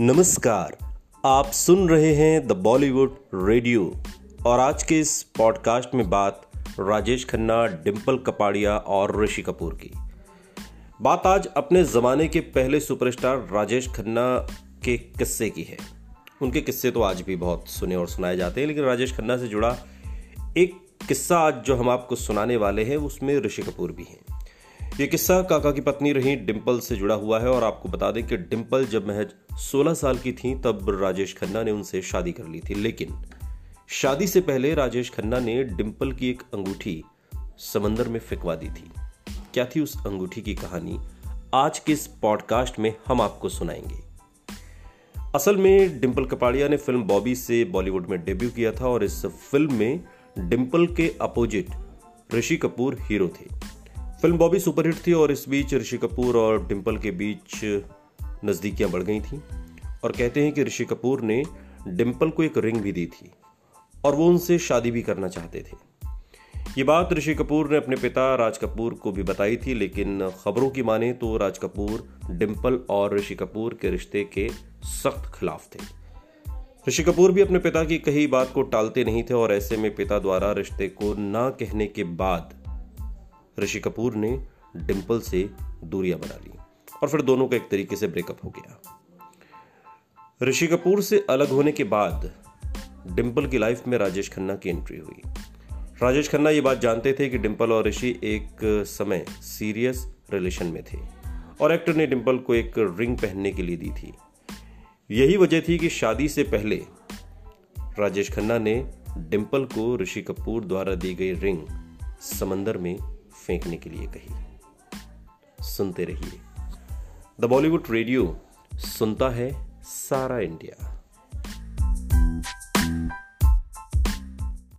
नमस्कार, आप सुन रहे हैं द बॉलीवुड रेडियो और आज के इस पॉडकास्ट में बात राजेश खन्ना डिम्पल कपाड़िया और ऋषि कपूर की। बात आज अपने ज़माने के पहले सुपरस्टार राजेश खन्ना के किस्से की है। उनके किस्से तो आज भी बहुत सुने और सुनाए जाते हैं, लेकिन राजेश खन्ना से जुड़ा एक किस्सा आज जो हम आपको सुनाने वाले हैं, उसमें ऋषि कपूर भी हैं। ये किस्सा काका की पत्नी रही डिम्पल से जुड़ा हुआ है और आपको बता दें कि डिम्पल जब महज 16 साल की थी, तब राजेश खन्ना ने उनसे शादी कर ली थी। लेकिन शादी से पहले राजेश खन्ना ने डिम्पल की एक अंगूठी समंदर में फिकवा दी थी। क्या थी उस अंगूठी की कहानी? आज के इस पॉडकास्ट में हम आपको सुनाएँगे। असल में डिम्पल कपाड़िया ने फ़िल्म बॉबी से बॉलीवुड में डेब्यू किया था और इस फ़िल्म में डिम्पल के अपोजिट ऋषि कपूर हीरो थे। फ़िल्म बॉबी सुपरहिट थी और इस बीच ऋषि कपूर और डिम्पल के बीच नज़दीकियाँ बढ़ गई थी और कहते हैं कि ऋषि कपूर ने डिम्पल को एक रिंग भी दी थी और वो उनसे शादी भी करना चाहते थे। ये बात ऋषि कपूर ने अपने पिता राज कपूर को भी बताई थी, लेकिन खबरों की माने तो राज कपूर डिम्पल और ऋषि कपूर के रिश्ते के सख्त खिलाफ थे। ऋषि कपूर भी अपने पिता की कही बात को टालते नहीं थे और ऐसे में पिता द्वारा रिश्ते को ना कहने के बाद ऋषि कपूर ने डिम्पल से दूरियाँ बना ली और फिर दोनों का एक तरीके से ब्रेकअप हो गया। ऋषि कपूर से अलग होने के बाद डिम्पल की लाइफ में राजेश खन्ना की एंट्री हुई। राजेश खन्ना ये बात जानते थे कि डिम्पल और ऋषि एक समय सीरियस रिलेशन में थे और एक्टर ने डिम्पल को एक रिंग पहनने के लिए दी थी। यही वजह थी कि शादी से पहले राजेश खन्ना ने डिम्पल को ऋषि कपूर द्वारा दी गई रिंग समंदर में फेंकने के लिए कही। सुनते रहिए। द बॉलीवुड रेडियो सुनता है सारा इंडिया।